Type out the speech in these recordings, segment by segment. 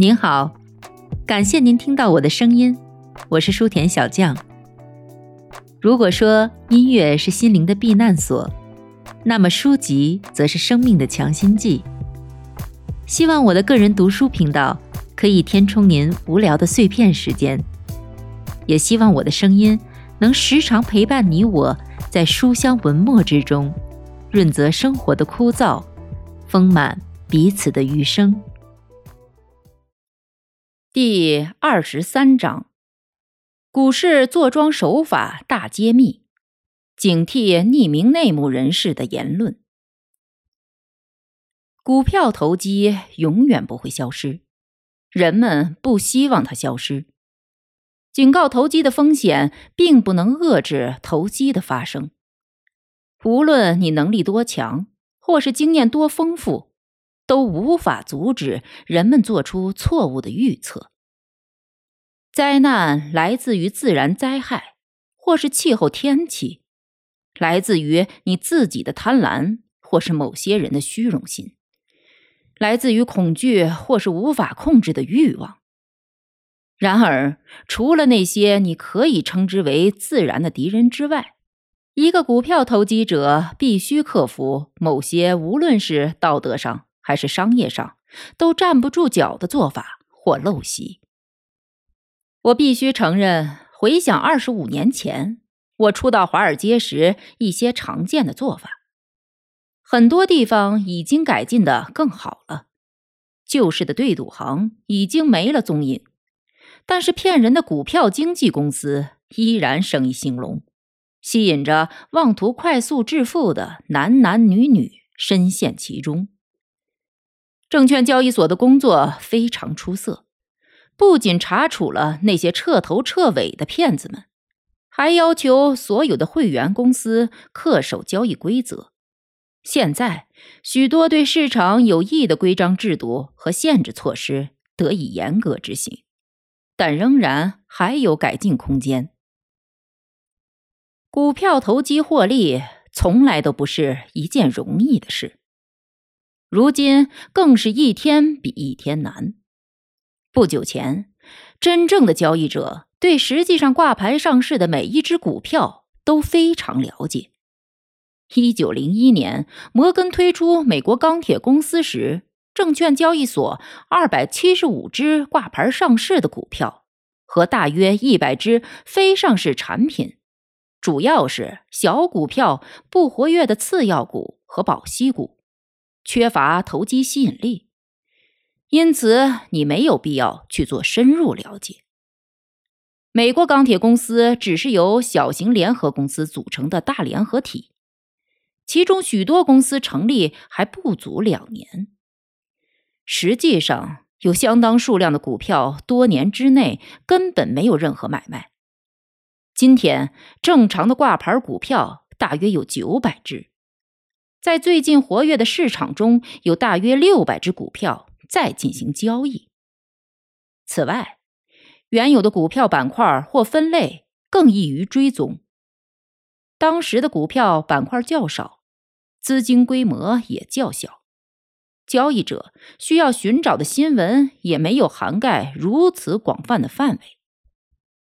您好，感谢您听到我的声音，我是书田小将。如果说音乐是心灵的避难所，那么书籍则是生命的强心剂。希望我的个人读书频道可以填充您无聊的碎片时间，也希望我的声音能时常陪伴你我在书香文墨之中，润泽生活的枯燥，丰满彼此的余生。第二十三章：股市坐庄手法大揭秘，警惕匿名内幕人士的言论。股票投机永远不会消失，人们不希望它消失。警告投机的风险，并不能遏制投机的发生。无论你能力多强，或是经验多丰富。都无法阻止人们做出错误的预测。灾难来自于自然灾害，或是气候天气；来自于你自己的贪婪，或是某些人的虚荣心；来自于恐惧，或是无法控制的欲望。然而，除了那些你可以称之为自然的敌人之外，一个股票投机者必须克服某些，无论是道德上。还是商业上都站不住脚的做法或陋习。我必须承认，回想二十五年前我初到华尔街时一些常见的做法，很多地方已经改进的更好了。旧式的对赌行已经没了踪影，但是骗人的股票经纪公司依然生意兴隆，吸引着妄图快速致富的男男女女深陷其中。证券交易所的工作非常出色，不仅查处了那些彻头彻尾的骗子们，还要求所有的会员公司恪守交易规则。现在，许多对市场有益的规章制度和限制措施得以严格执行，但仍然还有改进空间。股票投机获利从来都不是一件容易的事。如今更是一天比一天难。不久前，真正的交易者对实际上挂牌上市的每一只股票都非常了解。一九零一年，摩根推出美国钢铁公司时，证券交易所二百七十五只挂牌上市的股票和大约一百只非上市产品，主要是小股票、不活跃的次要股和保息股。缺乏投机吸引力，因此你没有必要去做深入了解。美国钢铁公司只是由小型联合公司组成的大联合体，其中许多公司成立还不足两年。实际上，有相当数量的股票多年之内根本没有任何买卖。今天，正常的挂牌股票大约有九百只。在最近活跃的市场中，有大约六百只股票在进行交易。此外，原有的股票板块或分类更易于追踪。当时的股票板块较少，资金规模也较小，交易者需要寻找的新闻也没有涵盖如此广泛的范围。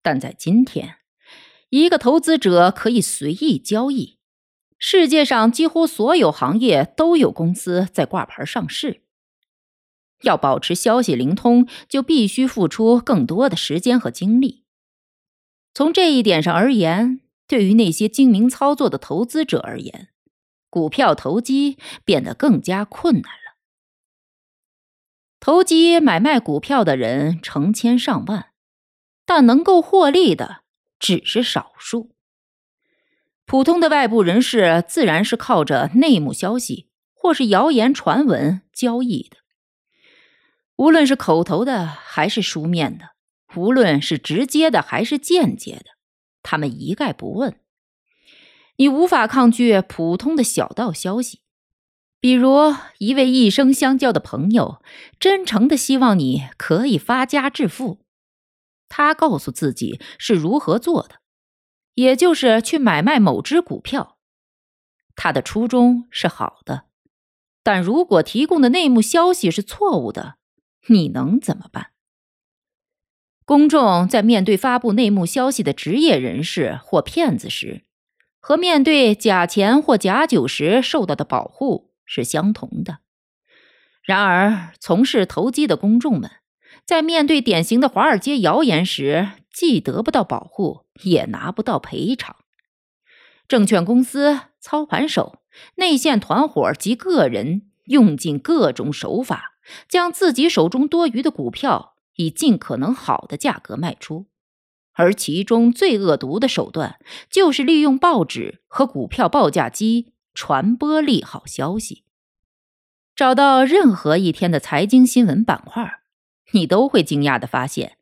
但在今天，一个投资者可以随意交易。世界上几乎所有行业都有公司在挂牌上市。要保持消息灵通，就必须付出更多的时间和精力。从这一点上而言，对于那些精明操作的投资者而言，股票投机变得更加困难了。投机买卖股票的人成千上万，但能够获利的只是少数。普通的外部人士自然是靠着内幕消息或是谣言传闻交易的，无论是口头的还是书面的，无论是直接的还是间接的，他们一概不问。你无法抗拒普通的小道消息，比如一位一生相交的朋友真诚的希望你可以发家致富，他告诉自己是如何做的。也就是去买卖某只股票，他的初衷是好的，但如果提供的内幕消息是错误的，你能怎么办？公众在面对发布内幕消息的职业人士或骗子时，和面对假钱或假酒时受到的保护是相同的。然而，从事投机的公众们在面对典型的华尔街谣言时，既得不到保护，也拿不到赔偿。证券公司、操盘手、内线团伙及个人用尽各种手法，将自己手中多余的股票以尽可能好的价格卖出，而其中最恶毒的手段，就是利用报纸和股票报价机传播利好消息。找到任何一天的财经新闻板块，你都会惊讶的发现，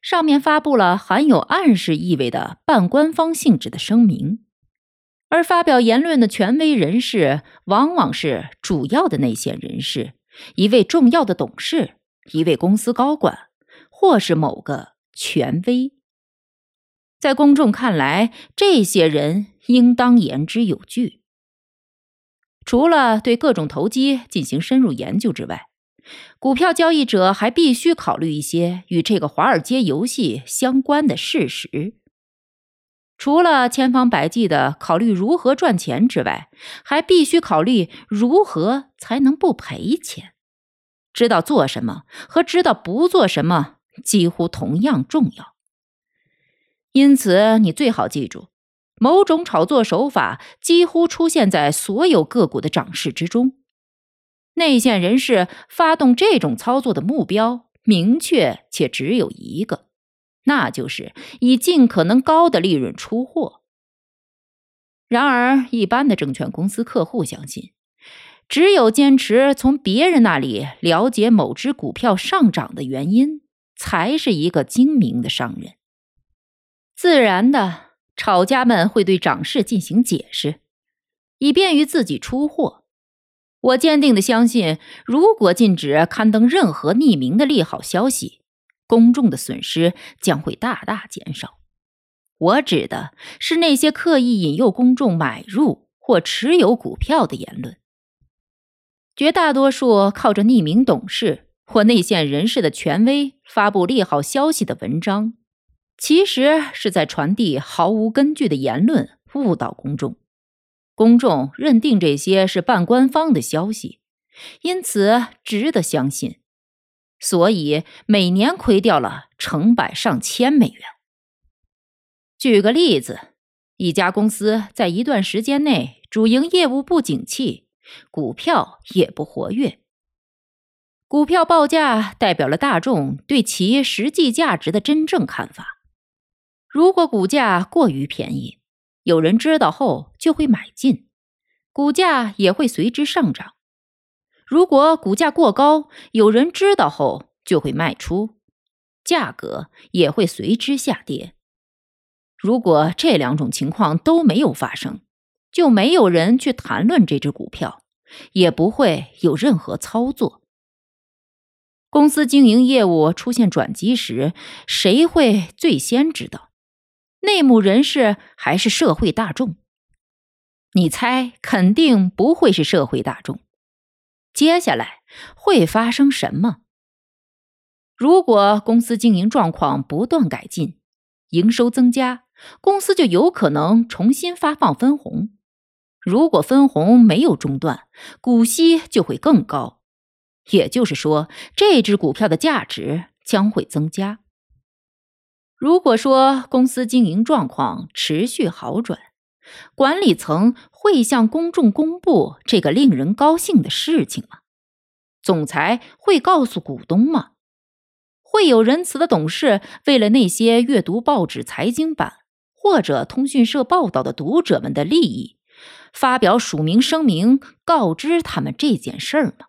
上面发布了含有暗示意味的半官方性质的声明，而发表言论的权威人士往往是主要的内线人士、一位重要的董事、一位公司高管，或是某个权威。在公众看来，这些人应当言之有据。除了对各种投机进行深入研究之外，股票交易者还必须考虑一些与这个华尔街游戏相关的事实。除了千方百计的考虑如何赚钱之外，还必须考虑如何才能不赔钱。知道做什么和知道不做什么几乎同样重要。因此，你最好记住。某种炒作手法几乎出现在所有个股的涨势之中。内线人士发动这种操作的目标明确且只有一个，那就是以尽可能高的利润出货。然而，一般的证券公司客户相信，只有坚持从别人那里了解某只股票上涨的原因，才是一个精明的商人。自然的。炒家们会对涨势进行解释，以便于自己出货。我坚定的相信，如果禁止刊登任何匿名的利好消息，公众的损失将会大大减少。我指的是那些刻意引诱公众买入或持有股票的言论。绝大多数靠着匿名董事或内线人士的权威发布利好消息的文章。其实是在传递毫无根据的言论，误导公众。公众认定这些是半官方的消息，因此值得相信，所以每年亏掉了成百上千美元。举个例子，一家公司在一段时间内主营业务不景气，股票也不活跃。股票报价代表了大众对其实际价值的真正看法。如果股价过于便宜，有人知道后就会买进，股价也会随之上涨；如果股价过高，有人知道后就会卖出，价格也会随之下跌。如果这两种情况都没有发生，就没有人去谈论这只股票，也不会有任何操作。公司经营业务出现转机时，谁会最先知道？内幕人士还是社会大众？你猜，肯定不会是社会大众。接下来会发生什么？如果公司经营状况不断改进，营收增加，公司就有可能重新发放分红。如果分红没有中断，股息就会更高。也就是说，这只股票的价值将会增加。如果说公司经营状况持续好转，管理层会向公众公布这个令人高兴的事情吗？总裁会告诉股东吗？会有仁慈的董事为了那些阅读报纸财经版或者通讯社报道的读者们的利益，发表署名声明告知他们这件事儿吗？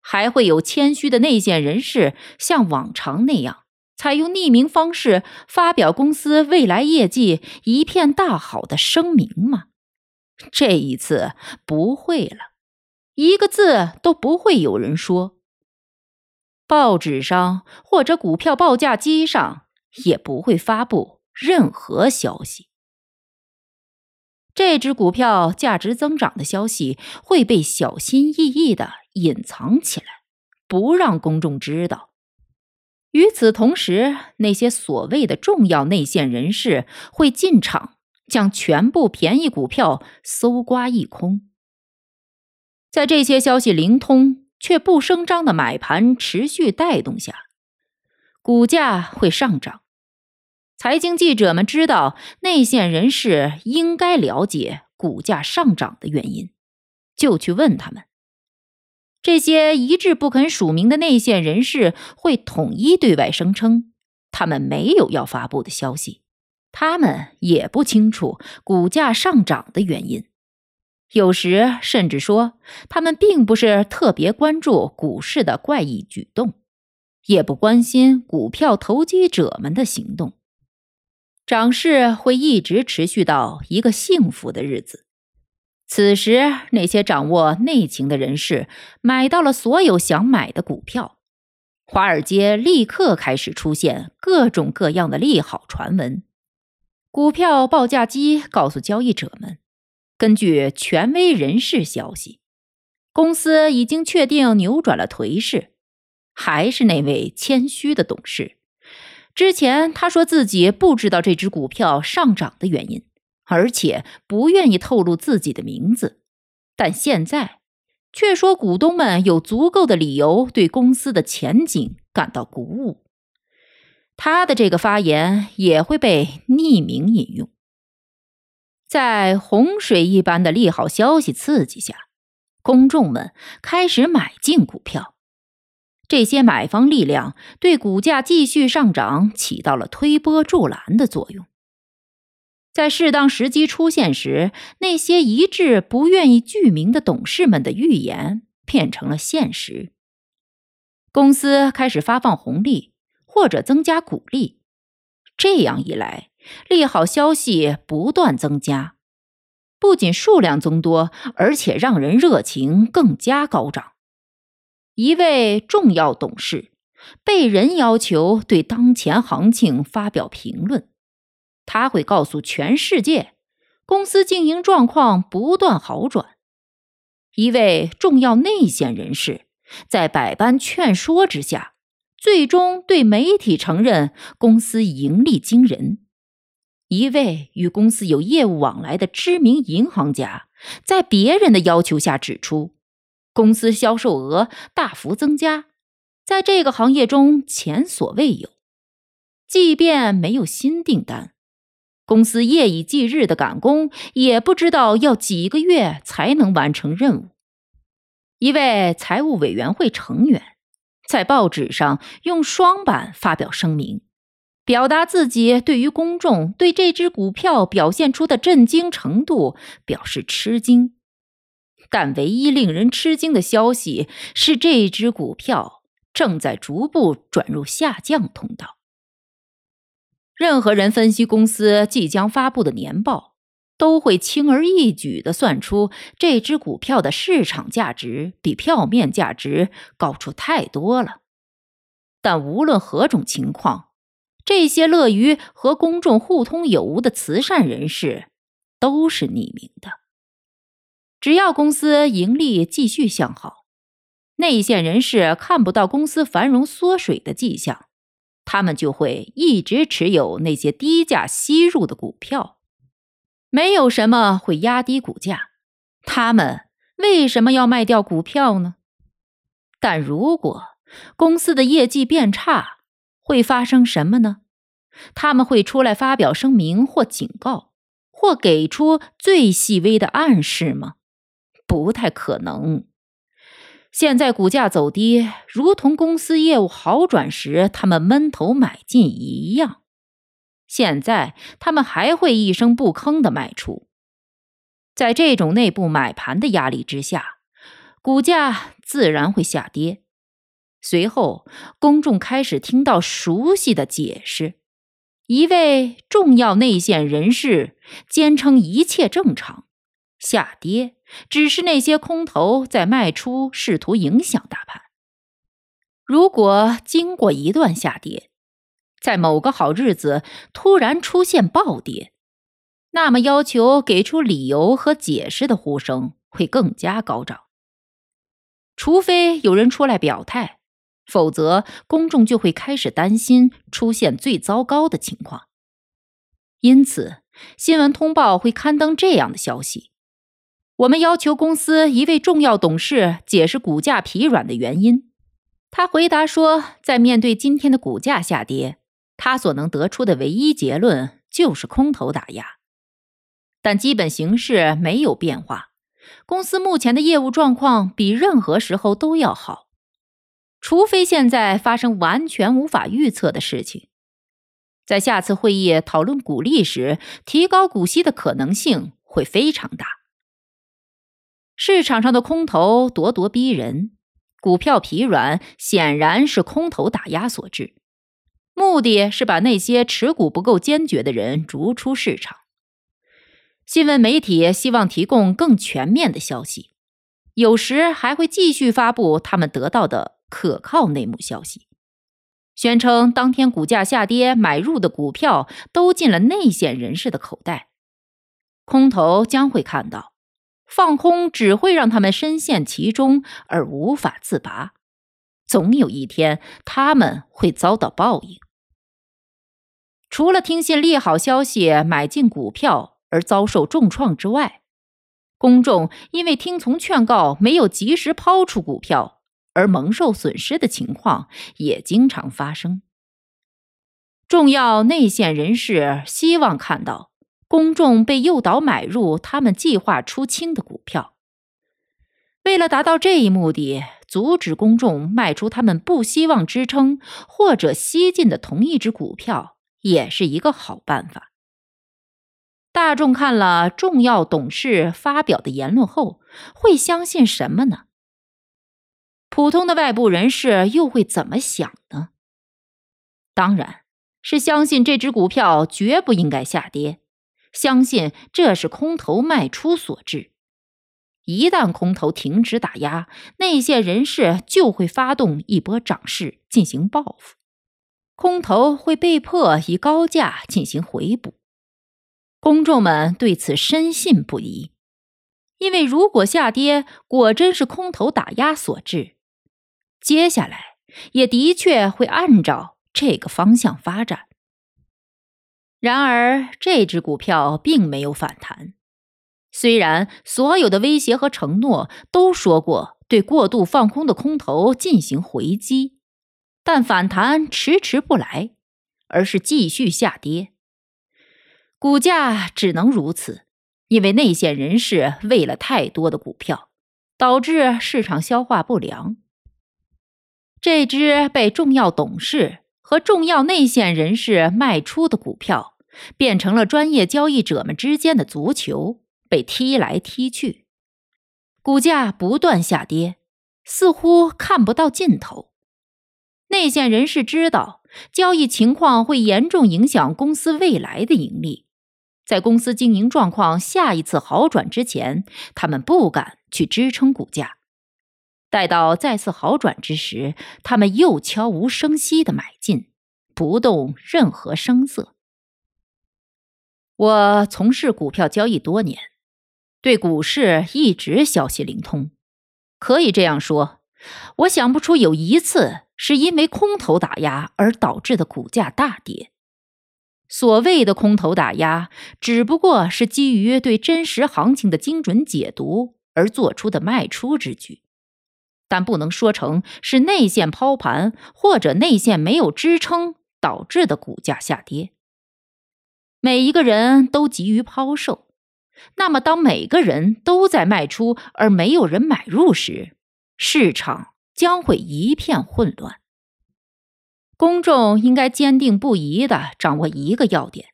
还会有谦虚的内线人士像往常那样？采用匿名方式发表公司未来业绩一片大好的声明吗？这一次不会了，一个字都不会有人说。报纸上或者股票报价机上也不会发布任何消息。这只股票价值增长的消息会被小心翼翼的隐藏起来，不让公众知道。与此同时，那些所谓的重要内线人士会进场，将全部便宜股票搜刮一空。在这些消息灵通却不声张的买盘持续带动下，股价会上涨。财经记者们知道内线人士应该了解股价上涨的原因，就去问他们。这些一致不肯署名的内线人士会统一对外声称，他们没有要发布的消息，他们也不清楚股价上涨的原因。有时甚至说，他们并不是特别关注股市的怪异举动，也不关心股票投机者们的行动。涨势会一直持续到一个幸福的日子。此时，那些掌握内情的人士买到了所有想买的股票，华尔街立刻开始出现各种各样的利好传闻。股票报价机告诉交易者们，根据权威人士消息，公司已经确定扭转了颓势。还是那位谦虚的董事，之前他说自己不知道这只股票上涨的原因。而且不愿意透露自己的名字，但现在却说股东们有足够的理由对公司的前景感到鼓舞。他的这个发言也会被匿名引用。在洪水一般的利好消息刺激下，公众们开始买进股票，这些买方力量对股价继续上涨起到了推波助澜的作用。在适当时机出现时，那些一致不愿意具名的董事们的预言变成了现实。公司开始发放红利或者增加股利，这样一来，利好消息不断增加，不仅数量增多，而且让人热情更加高涨。一位重要董事被人要求对当前行情发表评论。他会告诉全世界，公司经营状况不断好转。一位重要内线人士在百般劝说之下，最终对媒体承认公司盈利惊人。一位与公司有业务往来的知名银行家，在别人的要求下指出，公司销售额大幅增加，在这个行业中前所未有。即便没有新订单。公司夜以继日的赶工，也不知道要几个月才能完成任务。一位财务委员会成员在报纸上用双版发表声明，表达自己对于公众对这只股票表现出的震惊程度表示吃惊。但唯一令人吃惊的消息是，这只股票正在逐步转入下降通道。任何人分析公司即将发布的年报，都会轻而易举地算出这只股票的市场价值比票面价值高出太多了。但无论何种情况，这些乐于和公众互通有无的慈善人士都是匿名的。只要公司盈利继续向好，内线人士看不到公司繁荣缩水的迹象。他们就会一直持有那些低价吸入的股票，没有什么会压低股价。他们为什么要卖掉股票呢？但如果公司的业绩变差，会发生什么呢？他们会出来发表声明或警告，或给出最细微的暗示吗？不太可能。现在股价走低，如同公司业务好转时他们闷头买进一样。现在他们还会一声不吭的卖出。在这种内部买盘的压力之下，股价自然会下跌。随后，公众开始听到熟悉的解释：一位重要内线人士坚称一切正常，下跌。只是那些空头在卖出，试图影响大盘。如果经过一段下跌，在某个好日子突然出现暴跌，那么要求给出理由和解释的呼声会更加高涨。除非有人出来表态，否则公众就会开始担心出现最糟糕的情况。因此，新闻通报会刊登这样的消息：我们要求公司一位重要董事解释股价疲软的原因。他回答说，在面对今天的股价下跌，他所能得出的唯一结论就是空头打压。但基本形势没有变化，公司目前的业务状况比任何时候都要好，除非现在发生完全无法预测的事情。在下次会议讨论股利时，提高股息的可能性会非常大。市场上的空头咄咄逼人，股票疲软显然是空头打压所致，目的是把那些持股不够坚决的人逐出市场。新闻媒体希望提供更全面的消息，有时还会继续发布他们得到的可靠内幕消息。宣称当天股价下跌买入的股票都进了内线人士的口袋，空头将会看到，放空只会让他们深陷其中而无法自拔，总有一天他们会遭到报应。除了听信利好消息买进股票而遭受重创之外，公众因为听从劝告没有及时抛出股票。而蒙受损失的情况也经常发生。重要内线人士希望看到公众被诱导买入他们计划出清的股票。为了达到这一目的，阻止公众卖出他们不希望支撑或者吸进的同一只股票，也是一个好办法。大众看了重要董事发表的言论后，会相信什么呢？普通的外部人士又会怎么想呢？当然是相信这只股票绝不应该下跌，相信这是空头卖出所致。一旦空头停止打压，内线人士就会发动一波涨势进行报复，空头会被迫以高价进行回补。公众们对此深信不疑，因为如果下跌果真是空头打压所致。接下来也的确会按照这个方向发展。然而，这只股票并没有反弹。虽然所有的威胁和承诺都说过对过度放空的空头进行回击，但反弹迟迟不来，而是继续下跌。股价只能如此，因为内线人士为了太多的股票，导致市场消化不良。这只被重要董事和重要内线人士卖出的股票，变成了专业交易者们之间的足球，被踢来踢去，股价不断下跌，似乎看不到尽头。内线人士知道交易情况会严重影响公司未来的盈利，在公司经营状况下一次好转之前，他们不敢去支撑股价。待到再次好转之时，他们又悄无声息的买进，不动任何声色。我从事股票交易多年，对股市一直消息灵通。可以这样说，我想不出有一次是因为空头打压而导致的股价大跌。所谓的空头打压，只不过是基于对真实行情的精准解读而做出的卖出之举。但不能说成是内线抛盘或者内线没有支撑导致的股价下跌。每一个人都急于抛售，那么当每个人都在卖出而没有人买入时，市场将会一片混乱。公众应该坚定不移地掌握一个要点：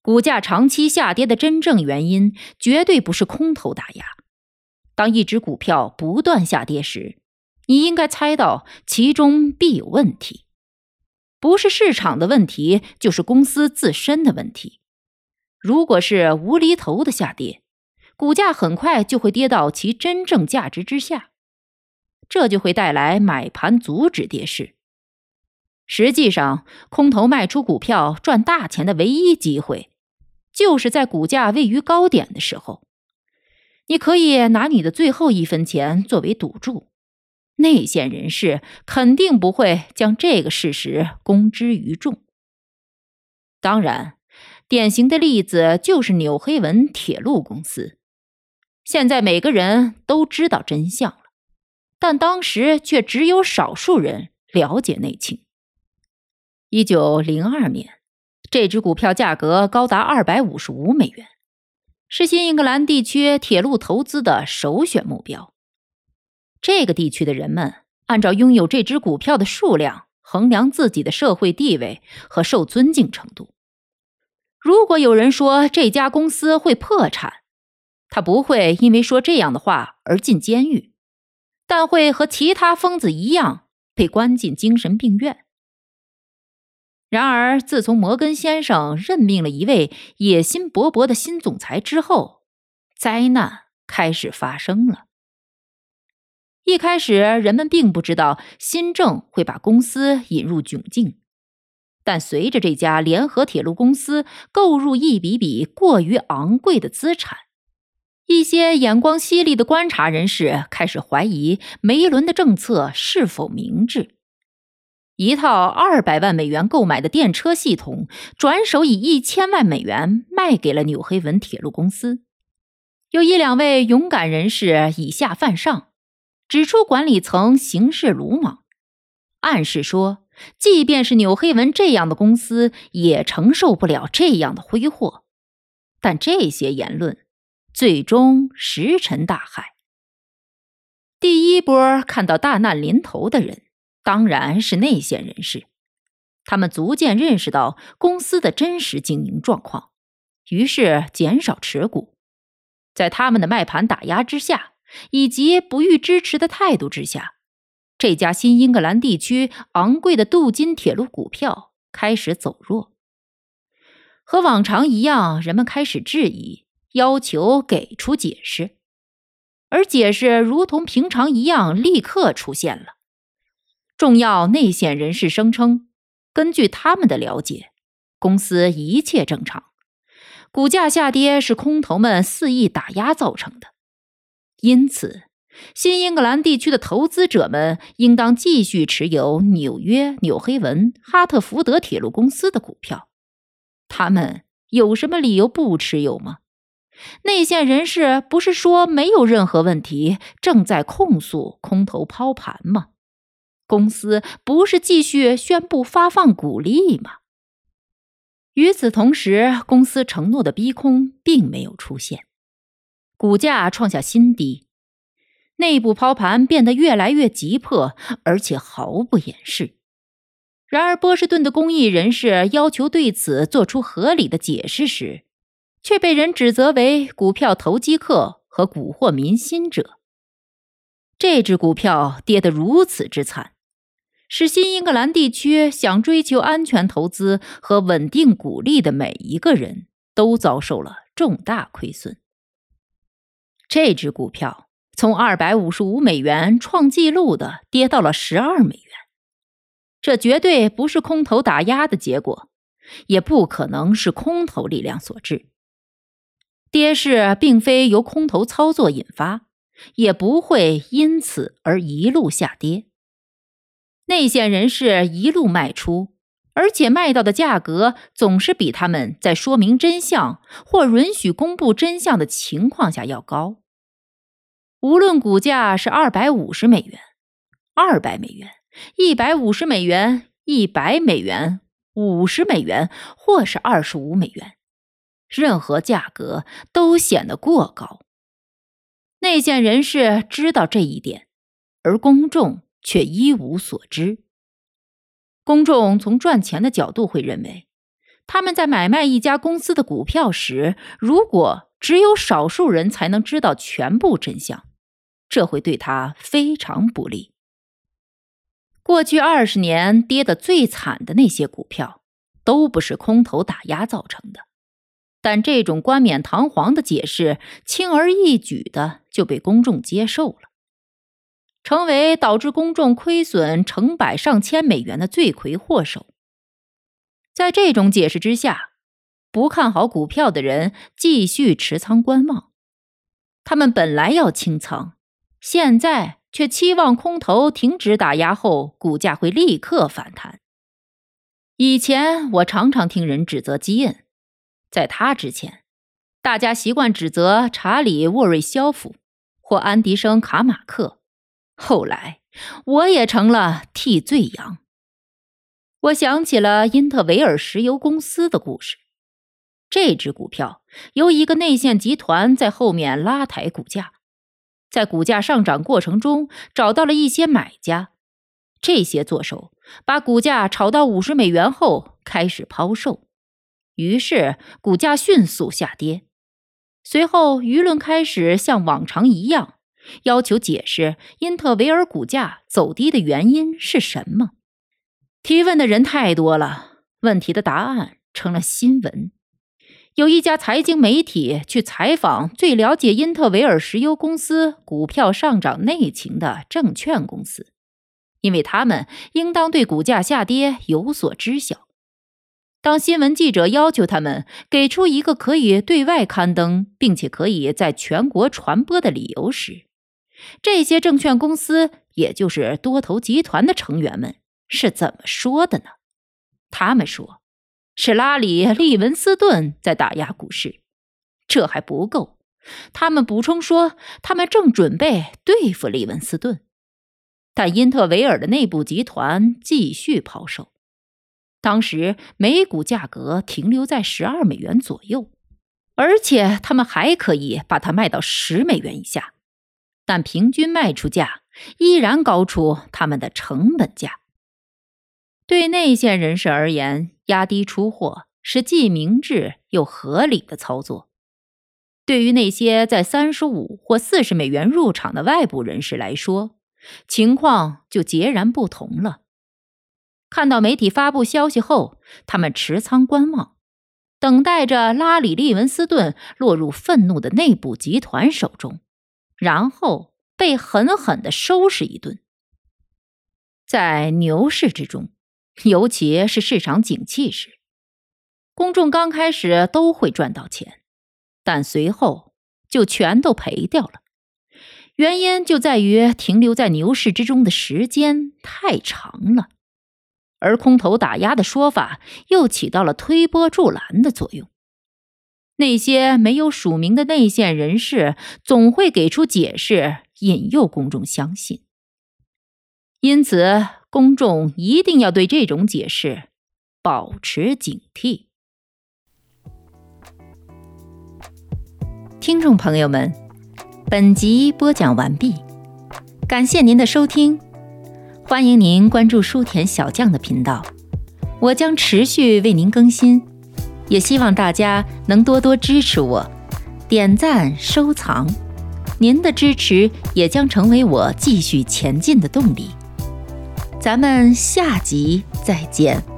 股价长期下跌的真正原因绝对不是空头打压。当一只股票不断下跌时，你应该猜到其中必有问题，不是市场的问题，就是公司自身的问题。如果是无厘头的下跌，股价很快就会跌到其真正价值之下，这就会带来买盘阻止跌势。实际上，空头卖出股票赚大钱的唯一机会，就是在股价位于高点的时候。你可以拿你的最后一分钱作为赌注，内线人士肯定不会将这个事实公之于众。当然，典型的例子就是纽黑文铁路公司。现在每个人都知道真相了，但当时却只有少数人了解内情。一九零二年，这只股票价格高达二百五十五美元，是新英格兰地区铁路投资的首选目标。这个地区的人们按照拥有这只股票的数量衡量自己的社会地位和受尊敬程度。如果有人说这家公司会破产，他不会因为说这样的话而进监狱，但会和其他疯子一样被关进精神病院。然而，自从摩根先生任命了一位野心勃勃的新总裁之后，灾难开始发生了。一开始，人们并不知道新政会把公司引入窘境，但随着这家联合铁路公司购入一笔笔过于昂贵的资产。一些眼光犀利的观察人士开始怀疑梅伦的政策是否明智。一套二百万美元购买的电车系统，转手以一千万美元卖给了纽黑文铁路公司。有一两位勇敢人士以下犯上，指出管理层行事鲁莽，暗示说，即便是纽黑文这样的公司，也承受不了这样的挥霍。但这些言论。最终石沉大海。第一波看到大难临头的人，当然是内线人士，他们逐渐认识到公司的真实经营状况，于是减少持股。在他们的卖盘打压之下，以及不予支持的态度之下，这家新英格兰地区昂贵的镀金铁路股票开始走弱。和往常一样，人们开始质疑。要求给出解释，而解释如同平常一样立刻出现了。重要内线人士声称，根据他们的了解，公司一切正常，股价下跌是空头们肆意打压造成的。因此，新英格兰地区的投资者们应当继续持有纽约纽黑文哈特福德铁路公司的股票。他们有什么理由不持有吗？内线人士不是说没有任何问题，正在控诉空头抛盘吗？公司不是继续宣布发放股利吗？与此同时，公司承诺的逼空并没有出现，股价创下新低，内部抛盘变得越来越急迫，而且毫不掩饰。然而，波士顿的公益人士要求对此做出合理的解释时，却被人指责为股票投机客和蛊惑民心者。这只股票跌得如此之惨，使新英格兰地区想追求安全投资和稳定股利的每一个人都遭受了重大亏损。这只股票从二百五十五美元创纪录的跌到了十二美元，这绝对不是空头打压的结果，也不可能是空头力量所致。跌势并非由空头操作引发，也不会因此而一路下跌。内线人士一路卖出，而且卖到的价格总是比他们在说明真相或允许公布真相的情况下要高。无论股价是二百五十美元、二百美元、一百五十美元、一百美元、五十美元，或是二十五美元。任何价格都显得过高。内线人士知道这一点，而公众却一无所知。公众从赚钱的角度会认为，他们在买卖一家公司的股票时，如果只有少数人才能知道全部真相，这会对他非常不利。过去二十年跌得最惨的那些股票，都不是空头打压造成的。但这种冠冕堂皇的解释，轻而易举的就被公众接受了，成为导致公众亏损成百上千美元的罪魁祸首。在这种解释之下，不看好股票的人继续持仓观望，他们本来要清仓，现在却期望空头停止打压后，股价会立刻反弹。以前我常常听人指责基恩，在他之前，大家习惯指责查理·沃瑞肖夫或安迪生·卡马克。后来，我也成了替罪羊。我想起了因特维尔石油公司的故事。这只股票由一个内线集团在后面拉抬股价，在股价上涨过程中找到了一些买家。这些做手把股价炒到五十美元后开始抛售，于是股价迅速下跌。随后，舆论开始像往常一样要求解释因特维尔股价走低的原因是什么。提问的人太多了，问题的答案成了新闻。有一家财经媒体去采访最了解因特维尔石油公司股票上涨内情的证券公司。因为他们应当对股价下跌有所知晓。当新闻记者要求他们给出一个可以对外刊登并且可以在全国传播的理由时，这些证券公司，也就是多头集团的成员们是怎么说的呢？他们说，是拉里·利文斯顿在打压股市。这还不够，他们补充说，他们正准备对付利文斯顿。但因特维尔的内部集团继续抛售，当时每股价格停留在十二美元左右，而且他们还可以把它卖到十美元以下，但平均卖出价依然高出他们的成本价。对内线人士而言，压低出货是既明智又合理的操作；对于那些在三十五或四十美元入场的外部人士来说，情况就截然不同了。看到媒体发布消息后，他们持仓观望，等待着拉里·利文斯顿落入愤怒的内部集团手中，然后被狠狠地收拾一顿。在牛市之中，尤其是市场景气时，公众刚开始都会赚到钱，但随后就全都赔掉了。原因就在于停留在牛市之中的时间太长了，而空头打压的说法又起到了推波助澜的作用。那些没有署名的内线人士总会给出解释，引诱公众相信。因此，公众一定要对这种解释保持警惕。听众朋友们。本集播讲完毕，感谢您的收听，欢迎您关注书田小将的频道，我将持续为您更新，也希望大家能多多支持我，点赞收藏，您的支持也将成为我继续前进的动力。咱们下集再见。